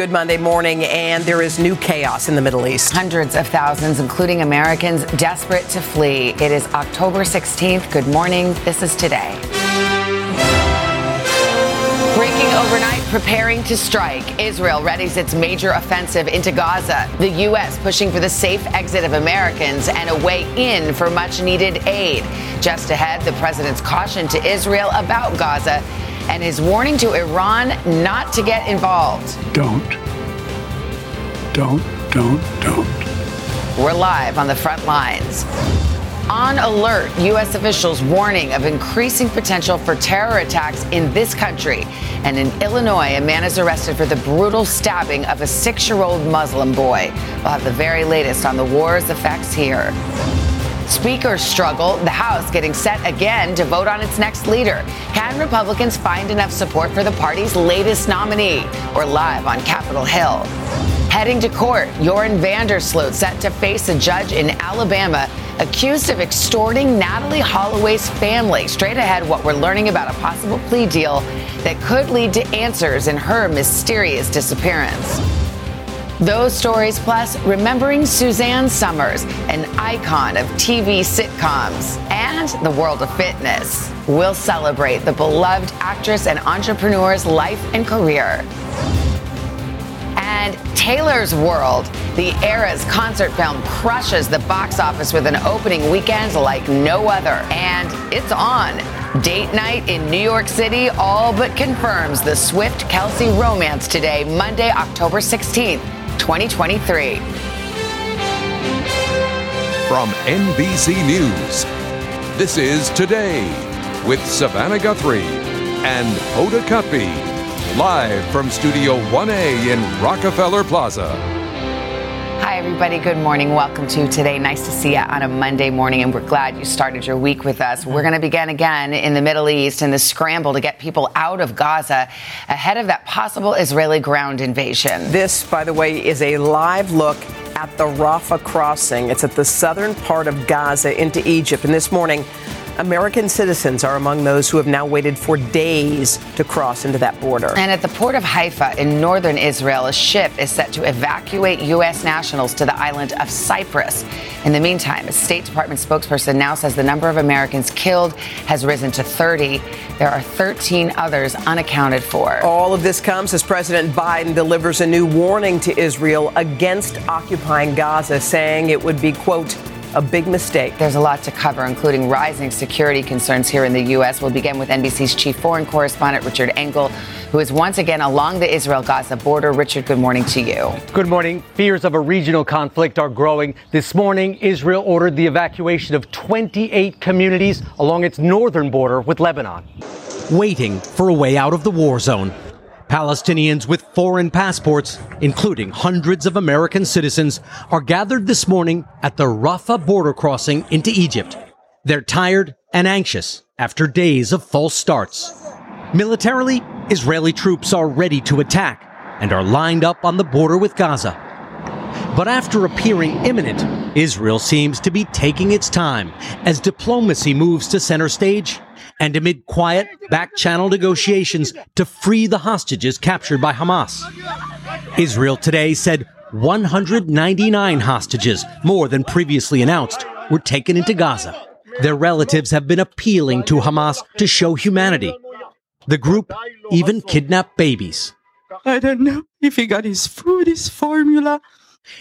Good Monday morning, and there is new chaos in the Middle East. Hundreds of thousands, including Americans, desperate to flee. It is October 16th. Good morning. This is today. Breaking overnight, preparing to strike. Israel readies its major offensive into Gaza. The U.S. pushing for the safe exit of Americans and a way in for much needed aid. Just ahead, the president's caution to Israel about Gaza and his warning to Iran not to get involved. Don't. Don't, don't, don't. We're live on the front lines. On alert, U.S. officials warning of increasing potential for terror attacks in this country. And in Illinois, a man is arrested for the brutal stabbing of a six year old Muslim boy. We'll have the very latest on the war's effects here. Speakers struggle, the House getting set again to vote on its next leader. Can Republicans find enough support for the party's latest nominee? We're live on Capitol Hill. Heading to court, Joran van der Sloot set to face a judge in Alabama accused of extorting Natalee Holloway's family. Straight ahead, what we're learning about a possible plea deal that could lead to answers in her mysterious disappearance. Those stories, plus remembering Suzanne Somers, an icon of TV sitcoms, and the world of fitness. We'll celebrate the beloved actress and entrepreneur's life and career. And Taylor's World, the Eras concert film, crushes the box office with an opening weekend like no other. And it's on. Date night in New York City all but confirms the Swift Kelce romance today, Monday, October 16th. 2023. From NBC News, this is Today with Savannah Guthrie and Hoda Kotb, live from Studio 1A in Rockefeller Plaza. Everybody. Good morning. Welcome to today. Nice to see you on a Monday morning, and we're glad you started your week with us. We're going to begin again in the Middle East and the scramble to get people out of Gaza ahead of that possible Israeli ground invasion. This, by the way, is a live look at the Rafah crossing. It's at the southern part of Gaza into Egypt. And this morning, American citizens are among those who have now waited for days to cross into that border. And at the port of Haifa in northern Israel, a ship is set to evacuate U.S. nationals to the island of Cyprus. In the meantime, a State Department spokesperson now says the number of Americans killed has risen to 30. There are 13 others unaccounted for. All of this comes as President Biden delivers a new warning to Israel against occupying Gaza, saying it would be, quote, a big mistake. There's a lot to cover, including rising security concerns here in the U.S. We'll begin with NBC's chief foreign correspondent, Richard Engel, who is once again along the Israel Gaza border. Richard, good morning to you. Good morning. Fears of a regional conflict are growing. This morning, Israel ordered the evacuation of 28 communities along its northern border with Lebanon. Waiting for a way out of the war zone. Palestinians with foreign passports, including hundreds of American citizens, are gathered this morning at the Rafah border crossing into Egypt. They're tired and anxious after days of false starts. Militarily, Israeli troops are ready to attack and are lined up on the border with Gaza. But after appearing imminent, Israel seems to be taking its time as diplomacy moves to center stage and amid quiet back channel negotiations to free the hostages captured by Hamas. Israel today said 199 hostages, more than previously announced, were taken into Gaza. Their relatives have been appealing to Hamas to show humanity. The group even kidnapped babies. I don't know if he got his food, his formula.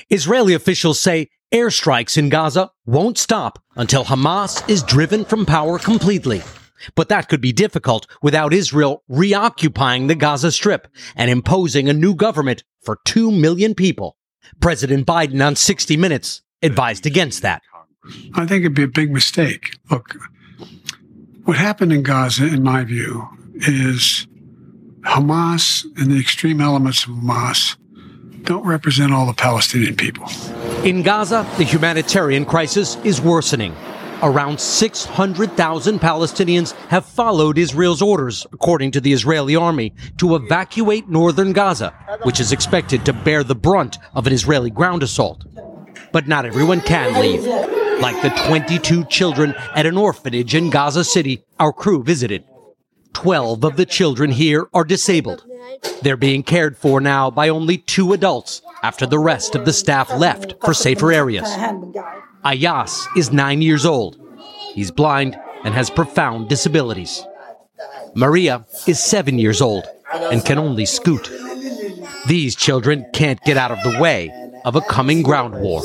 Israeli officials say airstrikes in Gaza won't stop until Hamas is driven from power completely. But that could be difficult without Israel reoccupying the Gaza Strip and imposing a new government for 2 million people. President Biden on 60 Minutes advised against that. I think it'd be a big mistake. Look, what happened in Gaza, in my view, is Hamas and the extreme elements of Hamas don't represent all the Palestinian people. In Gaza, the humanitarian crisis is worsening. Around 600,000 Palestinians have followed Israel's orders, according to the Israeli army, to evacuate northern Gaza, which is expected to bear the brunt of an Israeli ground assault. But not everyone can leave. Like the 22 children at an orphanage in Gaza City our crew visited. 12 of the children here are disabled. They're being cared for now by only two adults after the rest of the staff left for safer areas. Ayas is nine years old. He's blind and has profound disabilities. Maria is seven years old and can only scoot. These children can't get out of the way of a coming ground war.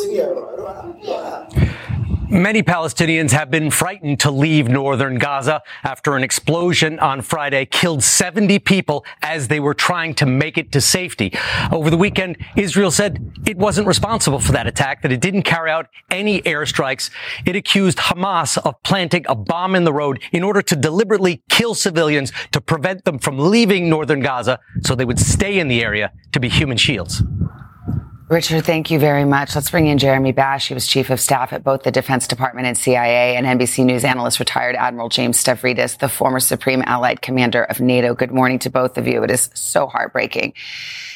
Many Palestinians have been frightened to leave northern Gaza after an explosion on Friday killed 70 people as they were trying to make it to safety. Over the weekend, Israel said it wasn't responsible for that attack, that it didn't carry out any airstrikes. It accused Hamas of planting a bomb in the road in order to deliberately kill civilians to prevent them from leaving northern Gaza so they would stay in the area to be human shields. Richard, thank you very much. Let's bring in Jeremy Bash. He was chief of staff at both the Defense Department and CIA, and NBC News analyst, retired Admiral James Stavridis, the former Supreme Allied Commander of NATO. Good morning to both of you. It is so heartbreaking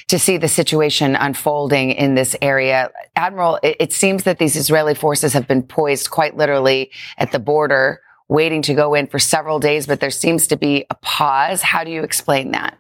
to see the situation unfolding in this area. Admiral, it, it seems that these Israeli forces have been poised quite literally at the border, waiting to go in for several days, but there seems to be a pause. How do you explain that?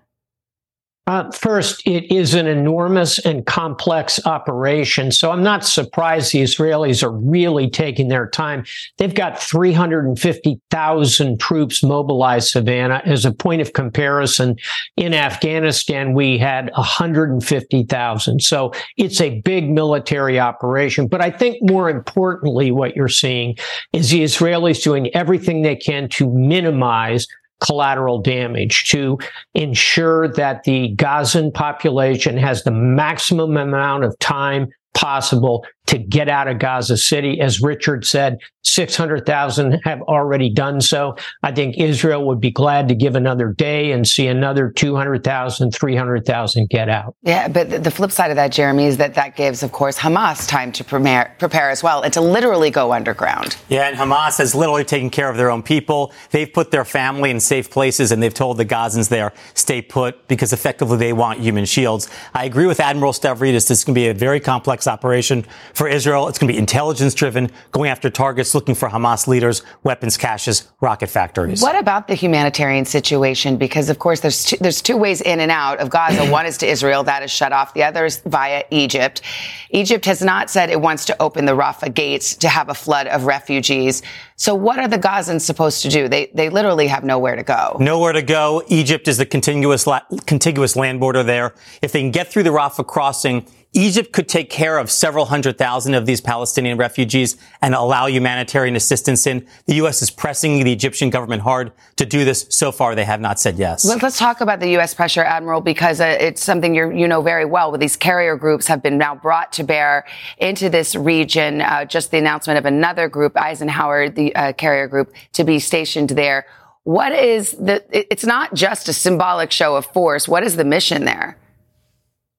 Uh, first, it is an enormous and complex operation. So I'm not surprised the Israelis are really taking their time. They've got 350,000 troops mobilized, Savannah. As a point of comparison, in Afghanistan, we had 150,000. So it's a big military operation. But I think more importantly, what you're seeing is the Israelis doing everything they can to minimize collateral damage to ensure that the Gazan population has the maximum amount of time possible to get out of Gaza City. As Richard said, 600,000 have already done so. I think Israel would be glad to give another day and see another 200,000, 300,000 get out. Yeah, but the flip side of that, Jeremy, is that that gives, of course, Hamas time to prepare, prepare as well and to literally go underground. Yeah, and Hamas has literally taken care of their own people. They've put their family in safe places and they've told the Gazans there, stay put because effectively they want human shields. I agree with Admiral Stavridis. This is going to be a very complex operation for Israel. It's going to be intelligence driven, going after targets, looking for Hamas leaders, weapons caches, rocket factories. What about the humanitarian situation? Because of course there's two, there's two ways in and out of Gaza. One is to Israel, that is shut off. The other is via Egypt. Egypt has not said it wants to open the Rafah gates to have a flood of refugees. So what are the Gazans supposed to do? They they literally have nowhere to go. Nowhere to go. Egypt is the contiguous la- contiguous land border there. If they can get through the Rafah crossing, Egypt could take care of several hundred thousand of these Palestinian refugees and allow humanitarian assistance in. The U.S. is pressing the Egyptian government hard to do this. So far, they have not said yes. Let's talk about the U.S. pressure, Admiral, because uh, it's something you know very well. With these carrier groups have been now brought to bear into this region. Uh, just the announcement of another group, Eisenhower, the uh, carrier group, to be stationed there. What is the? It's not just a symbolic show of force. What is the mission there?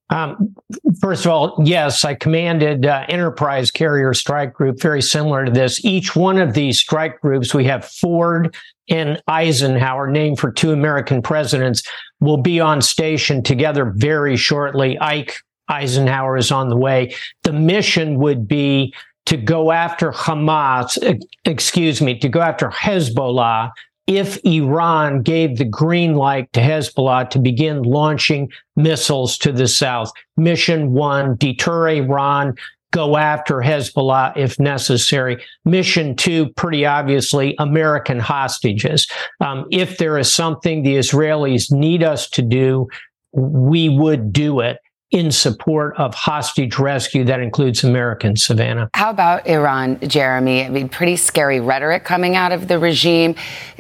Um, first of all, yes, I commanded uh, Enterprise Carrier Strike Group, very similar to this. Each one of these strike groups, we have Ford and Eisenhower, named for two American presidents, will be on station together very shortly. Ike Eisenhower is on the way. The mission would be to go after Hamas, excuse me, to go after Hezbollah if Iran gave the green light to Hezbollah to begin launching missiles to the south. Mission one, deter Iran, go after Hezbollah if necessary. Mission two, pretty obviously, American hostages. Um, if there is something the Israelis need us to do, we would do it in support of hostage rescue that includes Americans, Savannah. How about Iran, Jeremy? I mean, pretty scary rhetoric coming out of the regime.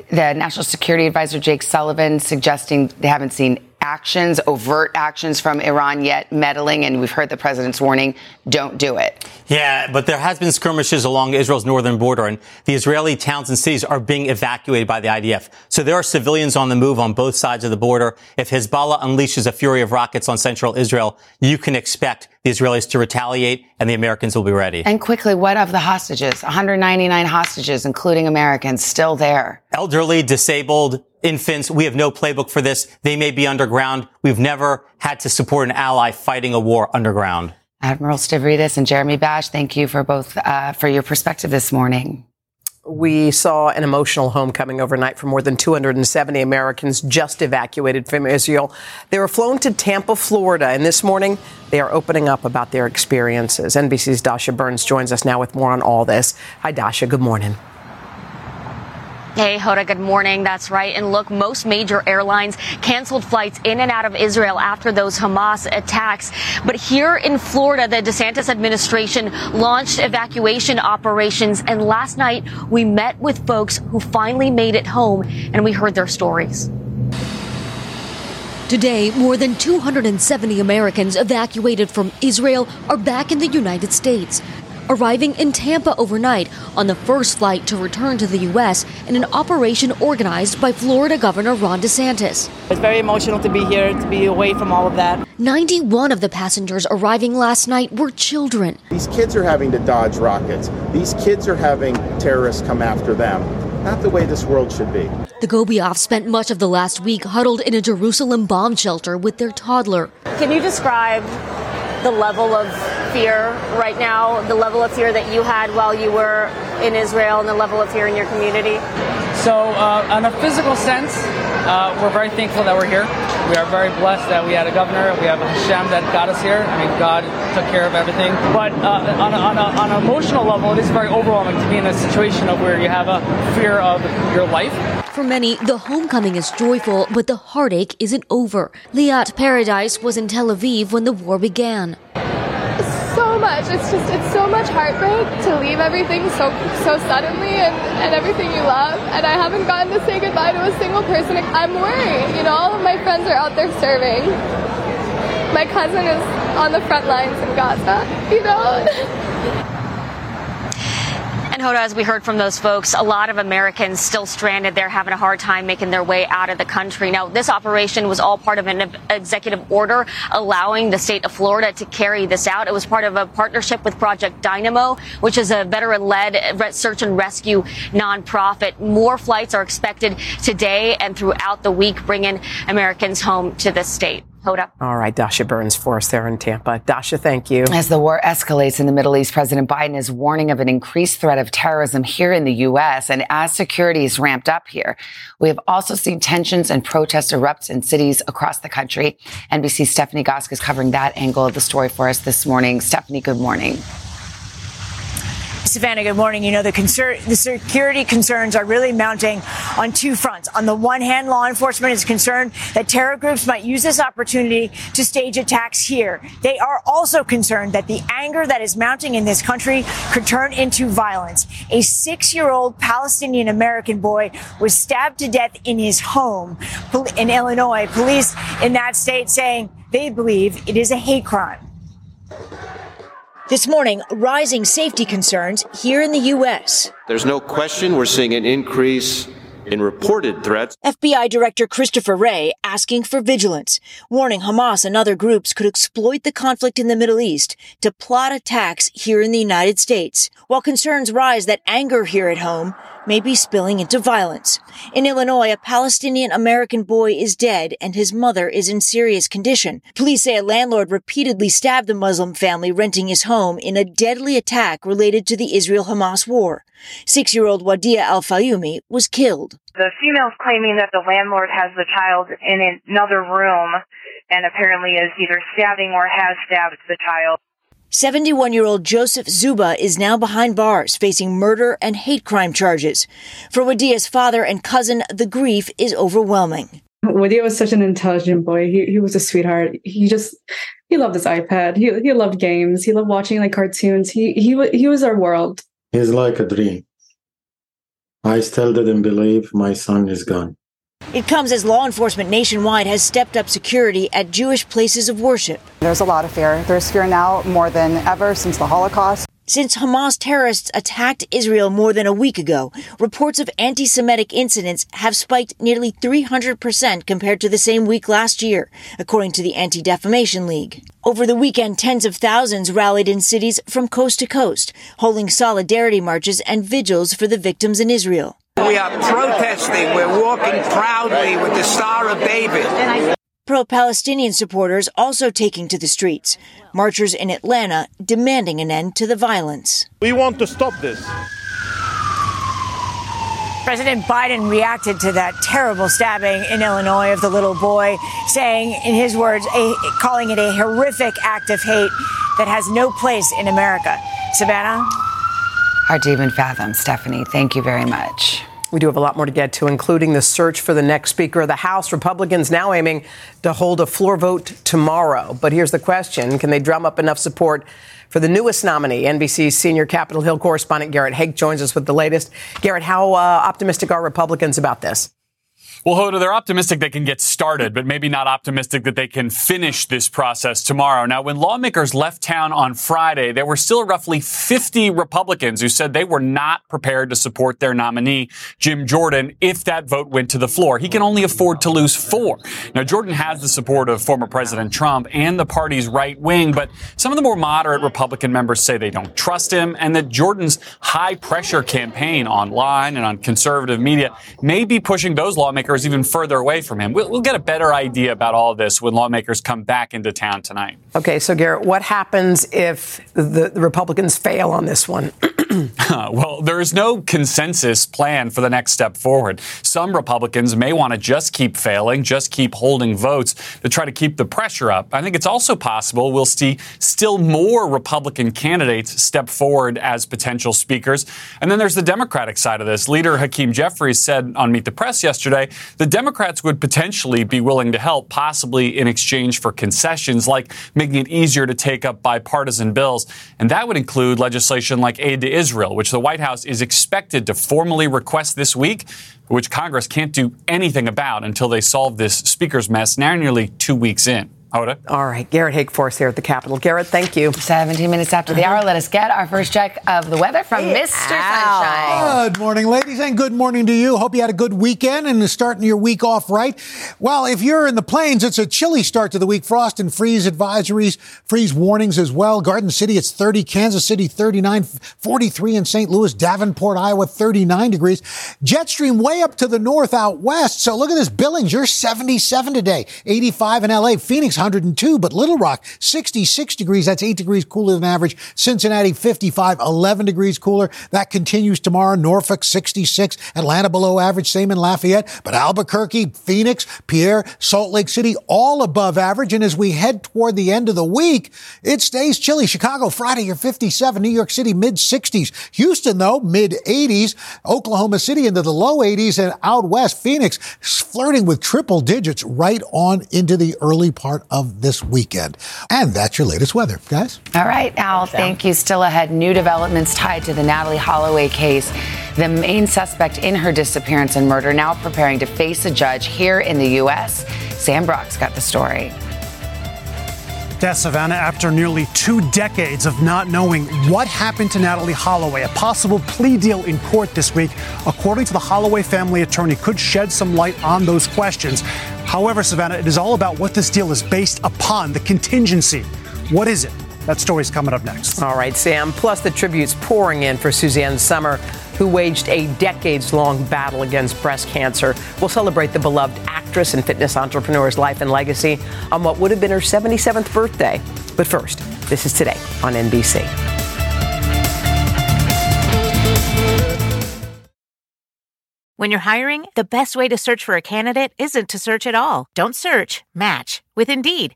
The National Security Advisor Jake Sullivan suggesting they haven't seen actions, overt actions from Iran yet, meddling, and we've heard the president's warning don't do it. Yeah, but there has been skirmishes along Israel's northern border, and the Israeli towns and cities are being evacuated by the IDF. So there are civilians on the move on both sides of the border. If Hezbollah unleashes a fury of rockets on central Israel, you can expect the Israelis to retaliate, and the Americans will be ready. And quickly, what of the hostages? 199 hostages, including Americans, still there. Elderly, disabled, infants. We have no playbook for this. They may be underground. We've never had to support an ally fighting a war underground. Admiral Stavridis and Jeremy Bash, thank you for both uh, for your perspective this morning. We saw an emotional homecoming overnight for more than 270 Americans just evacuated from Israel. They were flown to Tampa, Florida, and this morning they are opening up about their experiences. NBC's Dasha Burns joins us now with more on all this. Hi, Dasha. Good morning. Hey, Hoda, good morning. That's right. And look, most major airlines canceled flights in and out of Israel after those Hamas attacks. But here in Florida, the DeSantis administration launched evacuation operations. And last night, we met with folks who finally made it home and we heard their stories. Today, more than 270 Americans evacuated from Israel are back in the United States arriving in Tampa overnight on the first flight to return to the U.S. in an operation organized by Florida Governor Ron DeSantis. It's very emotional to be here, to be away from all of that. 91 of the passengers arriving last night were children. These kids are having to dodge rockets. These kids are having terrorists come after them. Not the way this world should be. The Gobiovs spent much of the last week huddled in a Jerusalem bomb shelter with their toddler. Can you describe the level of fear right now, the level of fear that you had while you were in Israel, and the level of fear in your community? So, uh, on a physical sense, uh, we're very thankful that we're here. We are very blessed that we had a governor. We have a Hashem that got us here. I mean, God took care of everything. But uh, on, a, on, a, on an emotional level, it is very overwhelming to be in a situation of where you have a fear of your life. For many, the homecoming is joyful, but the heartache isn't over. Liat Paradise was in Tel Aviv when the war began so much. It's just it's so much heartbreak to leave everything so so suddenly and, and everything you love. And I haven't gotten to say goodbye to a single person. I'm worried. You know, all of my friends are out there serving. My cousin is on the front lines in Gaza, you know. And Hoda, as we heard from those folks, a lot of Americans still stranded there having a hard time making their way out of the country. Now, this operation was all part of an executive order allowing the state of Florida to carry this out. It was part of a partnership with Project Dynamo, which is a veteran-led search and rescue nonprofit. More flights are expected today and throughout the week, bringing Americans home to this state. Hoda. All right, Dasha Burns for us there in Tampa. Dasha, thank you. As the war escalates in the Middle East, President Biden is warning of an increased threat of terrorism here in the U.S. And as security is ramped up here, we have also seen tensions and protests erupt in cities across the country. NBC's Stephanie Gosk is covering that angle of the story for us this morning. Stephanie, good morning. Savannah, good morning. You know, the, concern, the security concerns are really mounting on two fronts. On the one hand, law enforcement is concerned that terror groups might use this opportunity to stage attacks here. They are also concerned that the anger that is mounting in this country could turn into violence. A six year old Palestinian American boy was stabbed to death in his home in Illinois. Police in that state saying they believe it is a hate crime. This morning, rising safety concerns here in the U.S. There's no question we're seeing an increase in reported threats. FBI Director Christopher Wray asking for vigilance, warning Hamas and other groups could exploit the conflict in the Middle East to plot attacks here in the United States, while concerns rise that anger here at home may be spilling into violence. In Illinois, a Palestinian American boy is dead and his mother is in serious condition. Police say a landlord repeatedly stabbed the Muslim family renting his home in a deadly attack related to the Israel-Hamas war. Six-year-old Wadea Al-Fayoume was killed. The female's claiming that the landlord has the child in another room and apparently is either stabbing or has stabbed the child. 71 year old Joseph Zuba is now behind bars facing murder and hate crime charges. For Wadea's father and cousin, the grief is overwhelming. Wadea was such an intelligent boy. He, he was a sweetheart. He just, he loved his iPad. He, he loved games. He loved watching like cartoons. He, he, he was our world. He's like a dream. I still didn't believe my son is gone. It comes as law enforcement nationwide has stepped up security at Jewish places of worship. There's a lot of fear. There's fear now more than ever since the Holocaust. Since Hamas terrorists attacked Israel more than a week ago, reports of anti Semitic incidents have spiked nearly 300% compared to the same week last year, according to the Anti Defamation League. Over the weekend, tens of thousands rallied in cities from coast to coast, holding solidarity marches and vigils for the victims in Israel. We are protesting. We're walking proudly with the Star of David. Pro Palestinian supporters also taking to the streets. Marchers in Atlanta demanding an end to the violence. We want to stop this. President Biden reacted to that terrible stabbing in Illinois of the little boy, saying, in his words, a, calling it a horrific act of hate that has no place in America. Savannah? Hard to even fathom, Stephanie. Thank you very much. We do have a lot more to get to, including the search for the next Speaker of the House. Republicans now aiming to hold a floor vote tomorrow. But here's the question Can they drum up enough support for the newest nominee? NBC's senior Capitol Hill correspondent Garrett Haake joins us with the latest. Garrett, how uh, optimistic are Republicans about this? Well, Hoda, they're optimistic they can get started, but maybe not optimistic that they can finish this process tomorrow. Now, when lawmakers left town on Friday, there were still roughly 50 Republicans who said they were not prepared to support their nominee, Jim Jordan, if that vote went to the floor. He can only afford to lose four. Now, Jordan has the support of former President Trump and the party's right wing, but some of the more moderate Republican members say they don't trust him and that Jordan's high pressure campaign online and on conservative media may be pushing those lawmakers lawmakers even further away from him. We'll, we'll get a better idea about all of this when lawmakers come back into town tonight. Okay, so Garrett, what happens if the, the Republicans fail on this one? well, there is no consensus plan for the next step forward. Some Republicans may want to just keep failing, just keep holding votes to try to keep the pressure up. I think it's also possible we'll see still more Republican candidates step forward as potential speakers. And then there's the Democratic side of this. Leader Hakeem Jeffries said on Meet the Press yesterday the Democrats would potentially be willing to help, possibly in exchange for concessions like making it easier to take up bipartisan bills. And that would include legislation like aid to Israel, which the White House is expected to formally request this week, which Congress can't do anything about until they solve this speaker's mess now nearly two weeks in. Hoda. All right. Garrett Haake for us here at the Capitol. Garrett, thank you. 17 minutes after the hour, let us get our first check of the weather from Mr. Sunshine. Good morning, ladies, and good morning to you. Hope you had a good weekend and starting your week off right. Well, if you're in the plains, it's a chilly start to the week. Frost and freeze advisories, freeze warnings as well. Garden City, it's 30. Kansas City, 39. 43 in St. Louis. Davenport, Iowa, 39 degrees. Jetstream way up to the north out west. So look at this. Billings, you're 77 today. 85 in LA. Phoenix, 102, but Little Rock, 66 degrees. That's 8 degrees cooler than average. Cincinnati, 55, 11 degrees cooler. That continues tomorrow. Norfolk, 66. Atlanta below average. Same in Lafayette. But Albuquerque, Phoenix, Pierre, Salt Lake City, all above average. And as we head toward the end of the week, it stays chilly. Chicago, Friday, you're 57. New York City, mid 60s. Houston, though, mid 80s. Oklahoma City into the low 80s. And out west, Phoenix, flirting with triple digits right on into the early part of this weekend. And that's your latest weather, guys. All right, Al, thank you. Still ahead, new developments tied to the Natalee Holloway case. The main suspect in her disappearance and murder now preparing to face a judge here in the U.S. Sam Brock's got the story. Death Savannah after nearly two decades of not knowing what happened to Natalee Holloway. A possible plea deal in court this week, according to the Holloway family attorney, could shed some light on those questions. However, Savannah, it is all about what this deal is based upon, the contingency. What is it? That story's coming up next. All right, Sam. Plus, the tributes pouring in for Suzanne Sommer, who waged a decades long battle against breast cancer. We'll celebrate the beloved actress and fitness entrepreneur's life and legacy on what would have been her 77th birthday. But first, this is today on NBC. When you're hiring, the best way to search for a candidate isn't to search at all. Don't search, match with Indeed.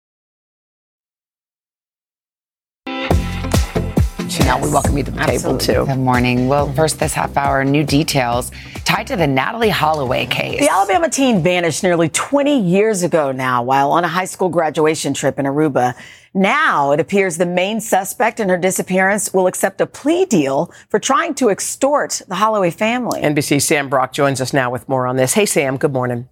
Sheinelle, we welcome you to the table too. Good morning. Well, first this half hour, new details tied to the Natalee Holloway case. The Alabama teen vanished nearly 20 years ago now while on a high school graduation trip in Aruba. Now it appears the main suspect in her disappearance will accept a plea deal for trying to extort the Holloway family. NBC Sam Brock joins us now with more on this. Hey, Sam, good morning.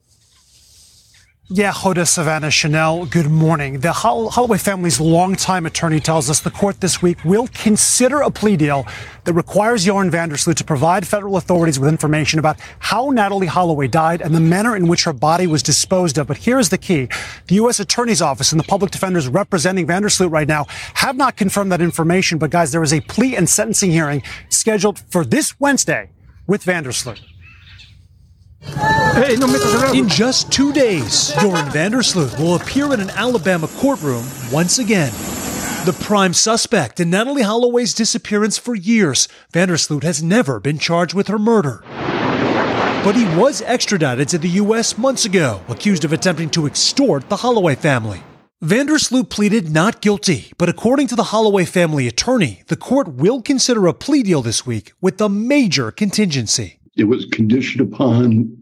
Yeah, Hoda Savannah Sheinelle, good morning. The Holl- Holloway family's longtime attorney tells us the court this week will consider a plea deal that requires Joran van der Sloot to provide federal authorities with information about how Natalee Holloway died and the manner in which her body was disposed of. But here's the key. The U.S. Attorney's Office and the public defenders representing van der Sloot right now have not confirmed that information. But guys, there is a plea and sentencing hearing scheduled for this Wednesday with van der Sloot. In just two days, Joran van der Sloot will appear in an Alabama courtroom once again. The prime suspect in Natalee Holloway's disappearance for years, van der Sloot has never been charged with her murder. But he was extradited to the U.S. months ago, accused of attempting to extort the Holloway family. van der Sloot pleaded not guilty, but according to the Holloway family attorney, the court will consider a plea deal this week with a major contingency. It was conditioned upon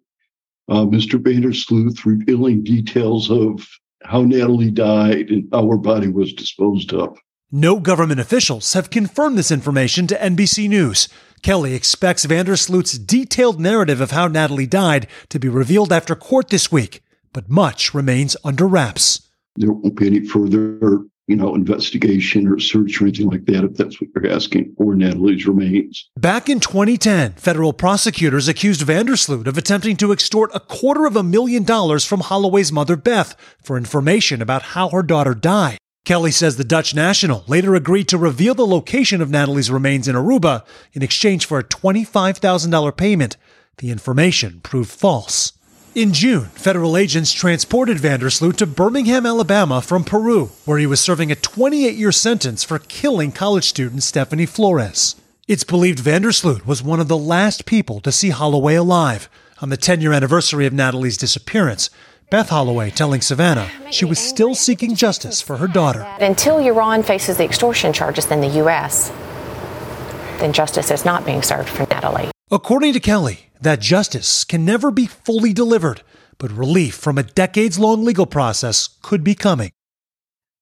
uh, Mr. van der Sloot revealing details of how Natalee died and how her body was disposed of. No government officials have confirmed this information to NBC News. Kelly expects van der Sloot's detailed narrative of how Natalie died to be revealed after court this week, but much remains under wraps. There won't be any further, you know, investigation or search or anything like that if that's what you're asking for Natalee's remains. Back in 2010, federal prosecutors accused van der Sloot of attempting to extort a quarter of a million dollars from Holloway's mother, Beth, for information about how her daughter died. Kelly says the Dutch national later agreed to reveal the location of Natalee's remains in Aruba in exchange for a $25,000 payment. The information proved false. In June, federal agents transported van der Sloot to Birmingham, Alabama from Peru, where he was serving a 28 year sentence for killing college student Stephanie Flores. It's believed van der Sloot was one of the last people to see Holloway alive. On the 10 year anniversary of Natalee's disappearance, Beth Holloway telling Savannah she was still seeking justice for her daughter. Until Joran faces the extortion charges in the U.S., then justice is not being served for Natalee. According to Kelly, that justice can never be fully delivered, but relief from a decades long legal process could be coming.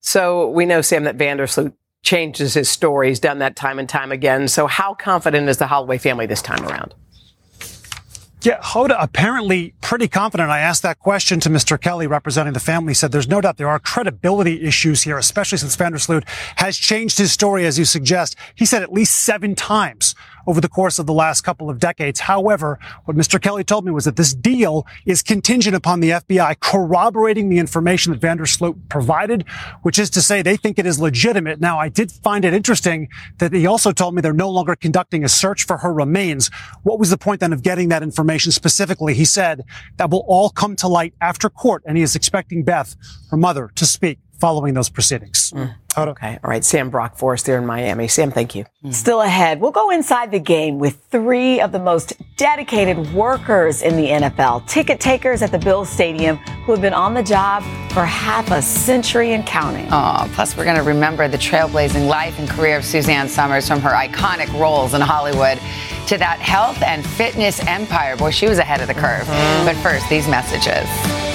So we know, Sam, that van der Sloot changes his story. He's done that time and time again. So how confident is the Holloway family this time around? Yeah, Hoda apparently pretty confident. I asked that question to Mr. Kelly representing the family. He said there's no doubt there are credibility issues here, especially since van der Sloot has changed his story, as you suggest. He said at least seven times over the course of the last couple of decades. However, what Mr. Kelly told me was that this deal is contingent upon the FBI corroborating the information that van der Sloot provided, which is to say they think it is legitimate. Now, I did find it interesting that he also told me they're no longer conducting a search for her remains. What was the point then of getting that information specifically? He said that will all come to light after court, and he is expecting Beth, her mother, to speak following those proceedings. Mm. Okay. All right. Sam Brock for us there in Miami. Sam, thank you. Still ahead, we'll go inside the game with three of the most dedicated workers in the NFL, ticket takers at the Bills Stadium who have been on the job for half a century and counting. Oh, plus we're going to remember the trailblazing life and career of Suzanne Somers from her iconic roles in Hollywood to that health and fitness empire. Boy, she was ahead of the curve. Mm-hmm. But first, these messages.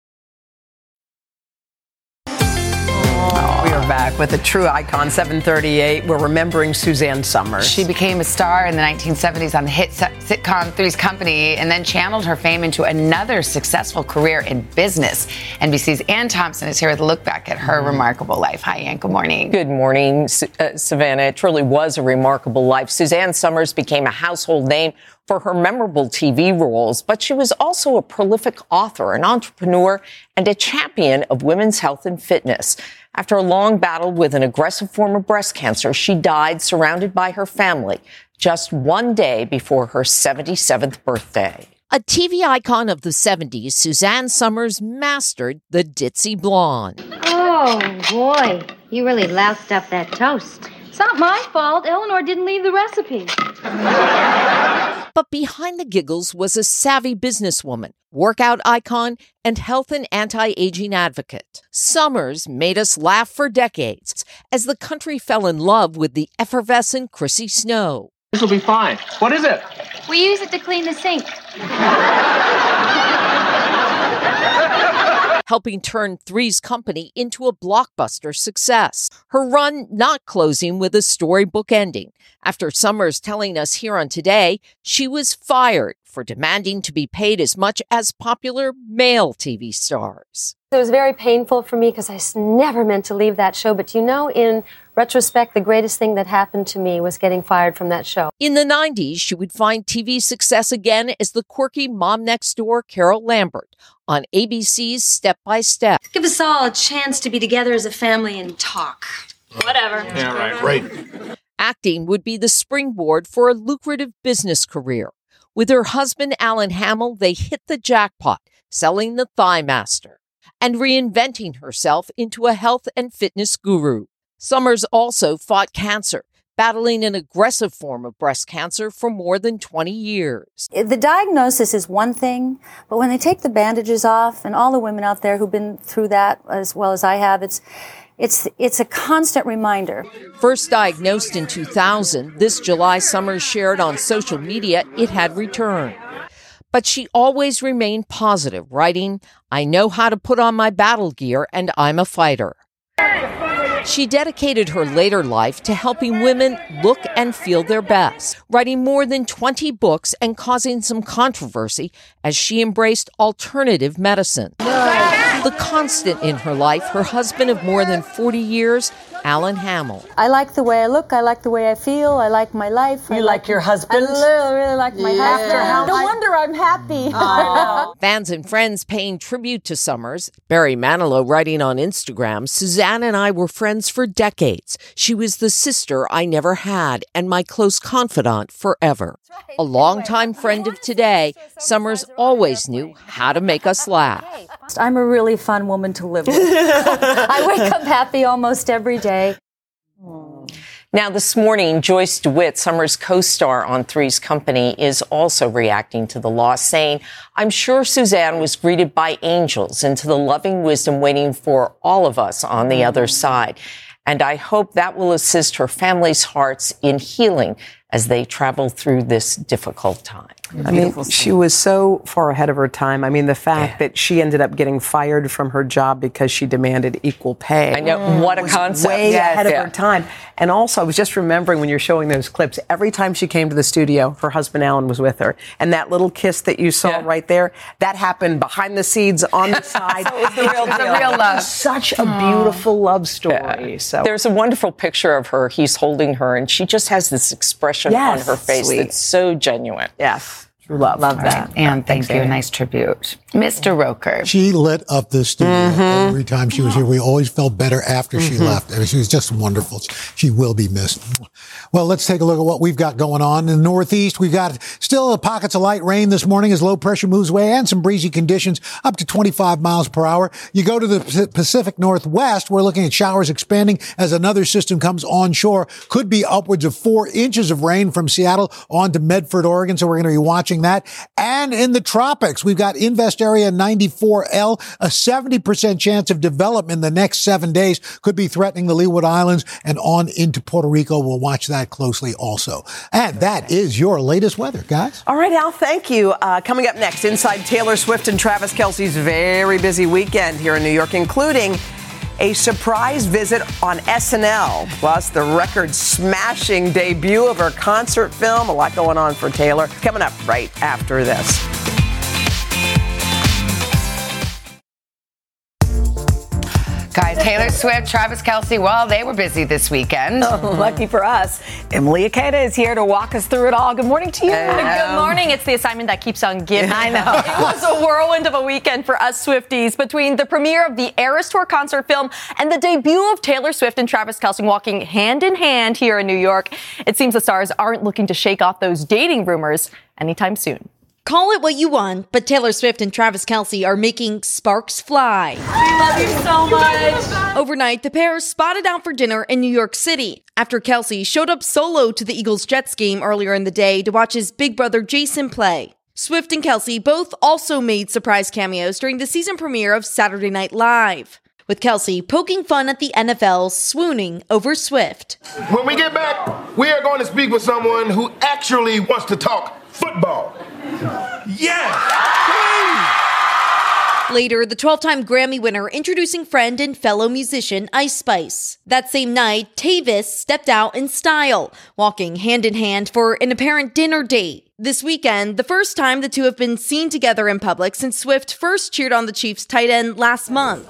Back with a true icon, 738. We're remembering Suzanne Somers. She became a star in the 1970s on the hit sitcom Three's Company and then channeled her fame into another successful career in business. NBC's Ann Thompson is here with a look back at her remarkable life. Hi, Ann. Good morning. Good morning, uh, Savannah. It truly was a remarkable life. Suzanne Somers became a household name for her memorable TV roles, but she was also a prolific author, an entrepreneur, and a champion of women's health and fitness. After a long battle with an aggressive form of breast cancer, she died surrounded by her family just one day before her 77th birthday. A TV icon of the 70s, Suzanne Somers mastered the ditzy blonde. Oh, boy. You really loused up that toast. It's not my fault. Eleanor didn't leave the recipe. But behind the giggles was a savvy businesswoman, workout icon, and health and anti aging advocate. Somers made us laugh for decades as the country fell in love with the effervescent Chrissy Snow. This will be fine. What is it? We use it to clean the sink. Helping turn Three's Company into a blockbuster success. Her run not closing with a storybook ending. After Somers telling us here on Today, she was fired for demanding to be paid as much as popular male TV stars. It was very painful for me because I never meant to leave that show. But you know, in retrospect, the greatest thing that happened to me was getting fired from that show. In the 90s, she would find TV success again as the quirky mom next door Carol Lambert on ABC's Step by Step. Give us all a chance to be together as a family and talk. Whatever. Yeah, right. Right. Acting would be the springboard for a lucrative business career. With her husband, Alan Hamel, they hit the jackpot, selling the Thigh Master and reinventing herself into a health and fitness guru. Somers also fought cancer, battling an aggressive form of breast cancer for more than 20 years. The diagnosis is one thing, but when they take the bandages off, and all the women out there who've been through that as well as I have, it's it's it's a constant reminder. First diagnosed in 2000, this July Somers shared on social media it had returned. But she always remained positive, writing, I know how to put on my battle gear and I'm a fighter. She dedicated her later life to helping women look and feel their best, writing more than 20 books and causing some controversy as she embraced alternative medicine. The constant in her life, her husband of more than 40 years, Alan Hamel. I like the way I look. I like the way I feel. I like my life. You like, like, your husband? I really, really like my yeah. husband. No wonder I'm happy. Oh. Fans and friends paying tribute to Somers. Barry Manilow writing on Instagram, Suzanne and I were friends for decades. She was the sister I never had and my close confidant forever. A longtime friend of today, Somers always knew how to make us laugh. I'm a really fun woman to live with. I wake up happy almost every day. Now, this morning, Joyce DeWitt, Somers co star on Three's Company, is also reacting to the loss, saying, I'm sure Suzanne was greeted by angels into the loving wisdom waiting for all of us on the other mm. side. And I hope that will assist her family's hearts in healing as they travel through this difficult time. I mean, she was so far ahead of her time. I mean, the fact that she ended up getting fired from her job because she demanded equal pay. I know. What a was concept. Way Yes, ahead yeah. of her time. And also, I was just remembering when you're showing those clips, every time she came to the studio, her husband Alan was with her. And that little kiss that you saw right there, that happened behind the scenes on the side. So it was the real It's deal. real love. Such a beautiful love story. So There's a wonderful picture of her. He's holding her, and she just has this expression Yes, on her face sweet. that's so genuine. Yes. True love. Love that. And thank you. Nice tribute. Mr. Roker. She lit up the studio mm-hmm. every time she was here. We always felt better after she mm-hmm. left. I mean, she was just wonderful. She will be missed. Well, let's take a look at what we've got going on in the Northeast. We've got still pockets of light rain this morning as low pressure moves away and some breezy conditions up to 25 miles per hour. You go to the Pacific Northwest, we're looking at showers expanding as another system comes onshore. Could be upwards of four inches of rain from Seattle on to Medford, Oregon. So we're going to be watching that. And in the tropics, we've got Invest Area 94L, a 70% chance of development in the next seven days could be threatening the Leeward Islands and on into Puerto Rico. We'll watch that closely also. And that is your latest weather, guys. All right, Al, thank you. Uh, coming up next, inside Taylor Swift and Travis Kelce's very busy weekend here in New York, including a surprise visit on SNL, plus the record smashing debut of her concert film. A lot going on for Taylor. Coming up right after this. Guys, Taylor Swift, Travis Kelce, well, they were busy this weekend. Oh, lucky for us. Emilie Ikeda is here to walk us through it all. Good morning to you. Good um, morning. It's the assignment that keeps on giving. I know. it was a whirlwind of a weekend for us Swifties between the premiere of the Eras Tour concert film and the debut of Taylor Swift and Travis Kelce walking hand in hand here in New York. It seems the stars aren't looking to shake off those dating rumors anytime soon. Call it what you want, but Taylor Swift and Travis Kelce are making sparks fly. We love you so much. Overnight, the pair spotted out for dinner in New York City after Kelce showed up solo to the Eagles Jets game earlier in the day to watch his big brother Jason play. Swift and Kelce both also made surprise cameos during the season premiere of Saturday Night Live, with Kelce poking fun at the NFL swooning over Swift. When we get back, we are going to speak with someone who actually wants to talk football. Yes! Later, the 12 time Grammy winner introducing friend and fellow musician Ice Spice. That same night, Travis stepped out in style, walking hand in hand for an apparent dinner date. This weekend, the first time the two have been seen together in public since Swift first cheered on the Chiefs tight end last month.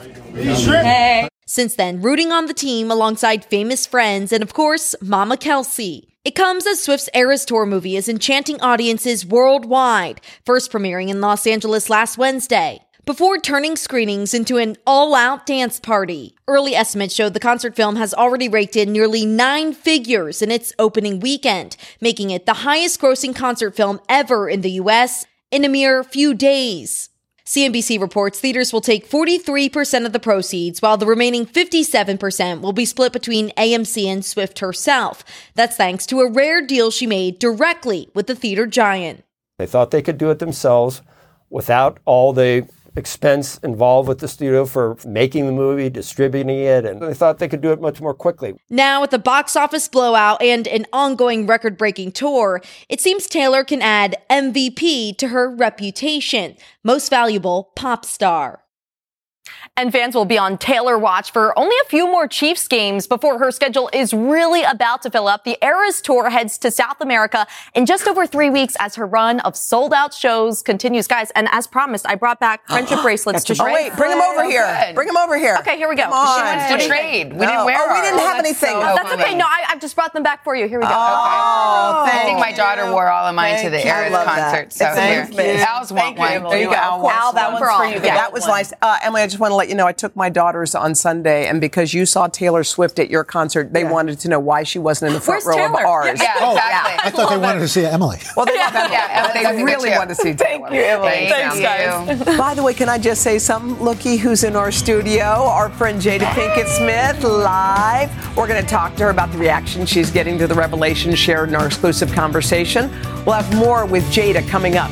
Since then, rooting on the team alongside famous friends and, of course, Mama Kelce. It comes as Swift's Eras Tour movie is enchanting audiences worldwide, first premiering in Los Angeles last Wednesday. Before turning screenings into an all out dance party. Early estimates showed the concert film has already raked in nearly nine figures in its opening weekend, making it the highest grossing concert film ever in the US in a mere few days. CNBC reports theaters will take 43% of the proceeds, while the remaining 57% will be split between AMC and Swift herself. That's thanks to a rare deal she made directly with the theater giant. They thought they could do it themselves without all the expense involved with the studio for making the movie, distributing it, and they thought they could do it much more quickly. Now, with the box office blowout and an ongoing record breaking tour, it seems Taylor can add MVP to her reputation most valuable pop star. And fans will be on Taylor watch for only a few more Chiefs games before her schedule is really about to fill up. The Eras Tour heads to South America in just over three weeks as her run of sold out shows continues. Guys, and as promised, I brought back friendship bracelets to Oh, trade. wait, them over here. Bring them over here. Okay, here we go. Come on. She wants to trade. think? We didn't wear Oh, we didn't ours. have That's anything. so- That's okay. No, I, I've just brought them back for you. Here we go. Oh, I think my daughter wore all of mine to the Eras I love that. concert. So Thank here. you. Al's want Thank you, one. Emily. There you go. Al, that one's for you. That was nice. Uh, Emily, I just want to let you know I took my daughters on Sunday, and because you saw Taylor Swift at your concert, they wanted to know why she wasn't in the front Where's row Taylor? of ours. Yeah, Oh, exactly. I thought they wanted to see Emily. Well, they, love Emily. Yeah, they really too. want to see Taylor. Thank you, Emily. Thanks, Thanks, guys. By the way, can I just say something? Looky who's in our studio. Our friend Jada Pinkett Smith live. We're going to talk to her about the reaction she's getting to the revelation shared in our exclusive conversation. We'll have more with Jada coming up.